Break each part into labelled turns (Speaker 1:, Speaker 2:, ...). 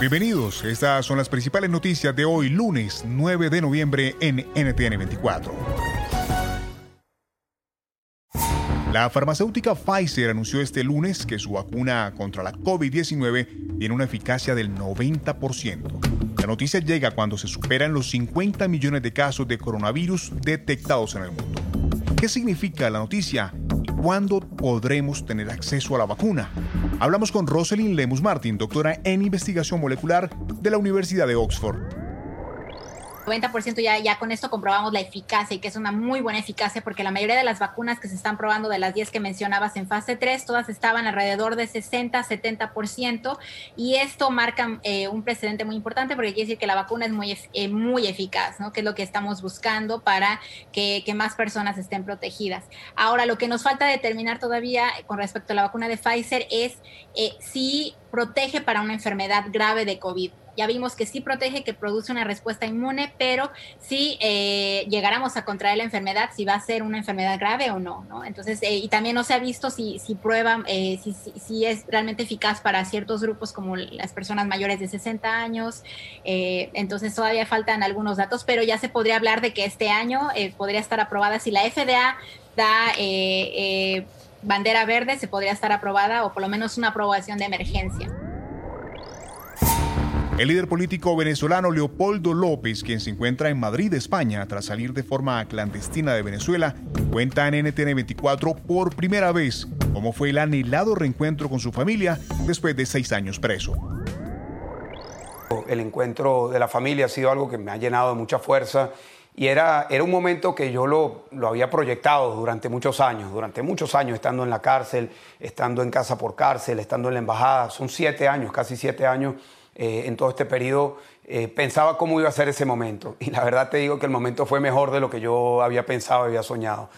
Speaker 1: Bienvenidos, estas son las principales noticias de hoy, lunes 9 de noviembre en NTN 24. La farmacéutica Pfizer anunció este lunes que su vacuna contra la COVID-19 tiene una eficacia del 90%. La noticia llega cuando se superan los 50 millones de casos de coronavirus detectados en el mundo. ¿Qué significa la noticia y cuándo podremos tener acceso a la vacuna? Hablamos con Rosalind Lemus Martin, doctora en investigación molecular de la Universidad de Oxford.
Speaker 2: 90% ya, ya con esto comprobamos la eficacia y que es una muy buena eficacia porque la mayoría de las vacunas que se están probando de las 10 que mencionabas en fase 3, todas estaban alrededor de 60, 70% y esto marca eh, un precedente muy importante porque quiere decir que la vacuna es muy, eh, muy eficaz, ¿no? que es lo que estamos buscando para que, más personas estén protegidas. Ahora, lo que nos falta determinar todavía con respecto a la vacuna de Pfizer es eh, si protege para una enfermedad grave de COVID ya vimos que sí protege, que produce una respuesta inmune, pero si eh, llegáramos a contraer la enfermedad, si va a ser una enfermedad grave o no, ¿no? Entonces, eh, y también no se ha visto si, si prueba, eh, si, si, es realmente eficaz para ciertos grupos como las personas mayores de 60 años, entonces todavía faltan algunos datos, pero ya se podría hablar de que este año podría estar aprobada si la FDA da bandera verde, se podría estar aprobada o por lo menos una aprobación de emergencia.
Speaker 1: El líder político venezolano Leopoldo López, quien se encuentra en Madrid, España, tras salir de forma clandestina de Venezuela, cuenta en NTN 24 por primera vez cómo fue el anhelado reencuentro con su familia después de seis años preso.
Speaker 3: El encuentro de la familia ha sido algo que me ha llenado de mucha fuerza y era, era un momento que yo lo, lo, había proyectado durante muchos años, durante muchos años estando en la cárcel, estando en casa por cárcel, estando en la embajada. Son siete años, casi siete años eh, en todo este periodo, eh, pensaba cómo iba a ser ese momento. Y la verdad te digo que el momento fue mejor de lo que yo había pensado, había soñado.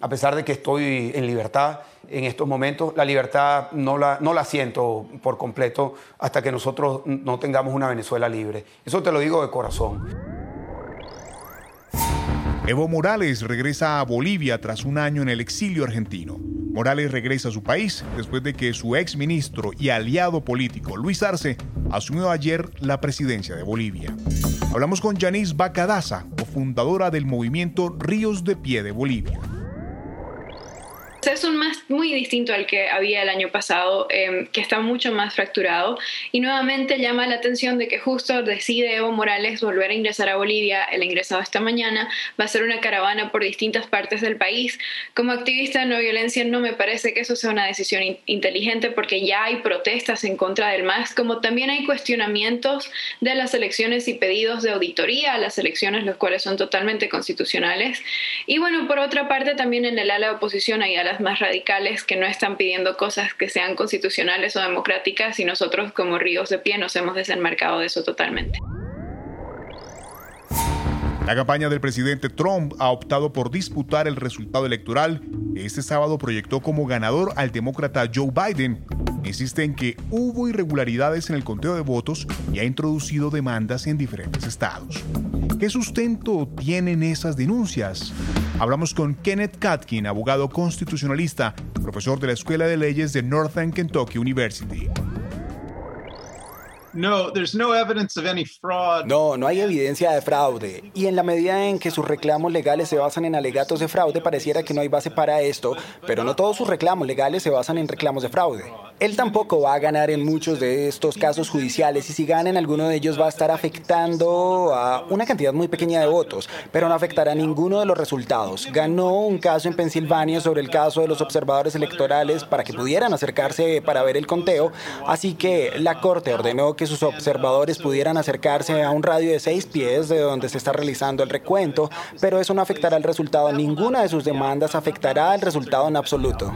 Speaker 3: A pesar de que estoy en libertad en estos momentos, la libertad no la, no la siento por completo hasta que nosotros no tengamos una Venezuela libre. Eso te lo digo de corazón.
Speaker 1: Evo Morales regresa a Bolivia tras un año en el exilio argentino. Morales regresa a su país después de que su ex ministro y aliado político Luis Arce asumió ayer la presidencia de Bolivia. Hablamos con Yanis Bacadaza, cofundadora del movimiento Ríos de Pie de Bolivia
Speaker 4: es un más muy distinto al que había el año pasado, em, que está mucho más fracturado. Y nuevamente llama la atención de que justo decide Evo Morales volver a ingresar a Bolivia, el ingresado esta mañana, va a ser una caravana por distintas partes del país. Como activista de no violencia no me parece que eso sea una decisión inteligente porque ya hay protestas en contra del MAS, como también hay cuestionamientos de las elecciones y pedidos de auditoría a las elecciones, los cuales son totalmente constitucionales. Y bueno, por otra parte, también en el ala de oposición hay alas más radicales que no están pidiendo cosas que sean constitucionales o democráticas y nosotros como Ríos de Pie nos hemos desenmarcado de eso totalmente.
Speaker 1: La campaña del presidente Trump ha optado por disputar el resultado electoral que este sábado proyectó como ganador al demócrata Joe Biden. Insiste en que hubo irregularidades en el conteo de votos y ha introducido demandas en diferentes estados. ¿Qué sustento tienen esas denuncias? Hablamos con Kenneth Katkin, abogado constitucionalista, profesor de la Escuela de Leyes de Northern Kentucky University.
Speaker 5: No, there's no evidence of any fraud.
Speaker 6: No, no hay evidencia de fraude. Y en la medida en que sus reclamos legales se basan en alegatos de fraude, pareciera que no hay base para esto, pero no todos sus reclamos legales se basan en reclamos de fraude. Él tampoco va a ganar en muchos de estos casos judiciales y si gana en alguno de ellos va a estar afectando a una cantidad muy pequeña de votos, pero no afectará a ninguno de los resultados. Ganó un caso en Pensilvania sobre el caso de los observadores electorales para que pudieran acercarse para ver el conteo, así que la Corte ordenó que sus observadores pudieran acercarse a un radio de seis pies de donde se está realizando el recuento, pero eso no afectará el resultado. Ninguna de sus demandas afectará el resultado en absoluto.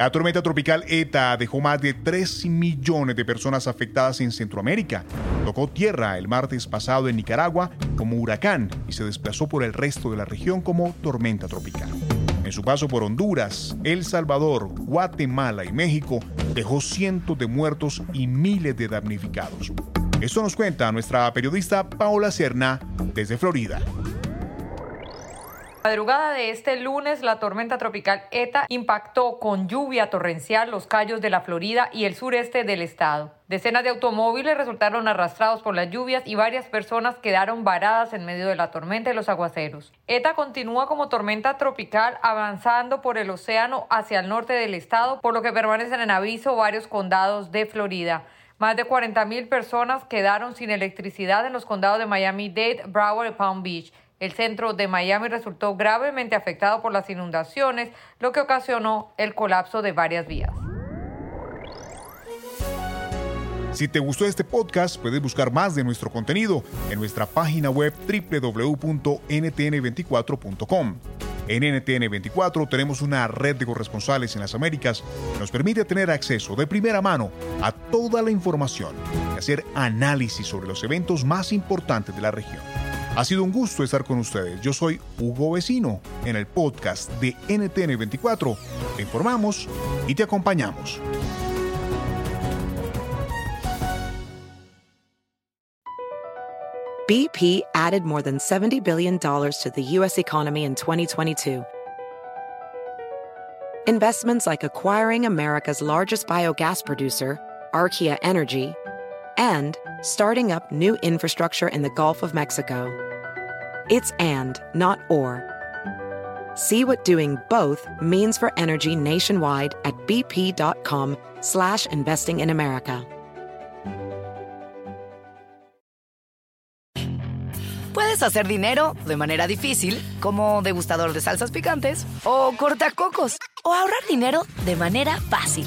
Speaker 1: La tormenta tropical ETA dejó más de 3 millones de personas afectadas en Centroamérica. Tocó tierra el martes pasado en Nicaragua como huracán y se desplazó por el resto de la región como tormenta tropical. En su paso por Honduras, El Salvador, Guatemala y México dejó cientos de muertos y miles de damnificados. Esto nos cuenta nuestra periodista Paola Serna desde Florida
Speaker 7: madrugada de este lunes, la tormenta tropical ETA impactó con lluvia torrencial los callos de la Florida y el sureste del estado. Decenas de automóviles resultaron arrastrados por las lluvias y varias personas quedaron varadas en medio de la tormenta y los aguaceros. ETA continúa como tormenta tropical avanzando por el océano hacia el norte del estado, por lo que permanecen en aviso varios condados de Florida. Más de 40.000 personas quedaron sin electricidad en los condados de Miami-Dade, Broward y Palm Beach. El centro de Miami resultó gravemente afectado por las inundaciones, lo que ocasionó el colapso de varias vías.
Speaker 1: Si te gustó este podcast, puedes buscar más de nuestro contenido en nuestra página web www.ntn24.com. En NTN24 tenemos una red de corresponsales en las Américas que nos permite tener acceso de primera mano a toda la información y hacer análisis sobre los eventos más importantes de la región. Ha sido un gusto estar con ustedes. Yo soy Hugo Vecino en el podcast de NTN24. Te informamos y te acompañamos.
Speaker 8: BP added more than $70 billion to the U.S. economy in 2022. Investments like acquiring America's largest biogas producer, Archaea Energy, and starting up new infrastructure in the Gulf of Mexico. It's and, not or. See what doing both means for energy nationwide at bp.com slash investing in America.
Speaker 9: Puedes hacer dinero de manera difícil, como degustador de salsas picantes, o cortacocos, o ahorrar dinero de manera fácil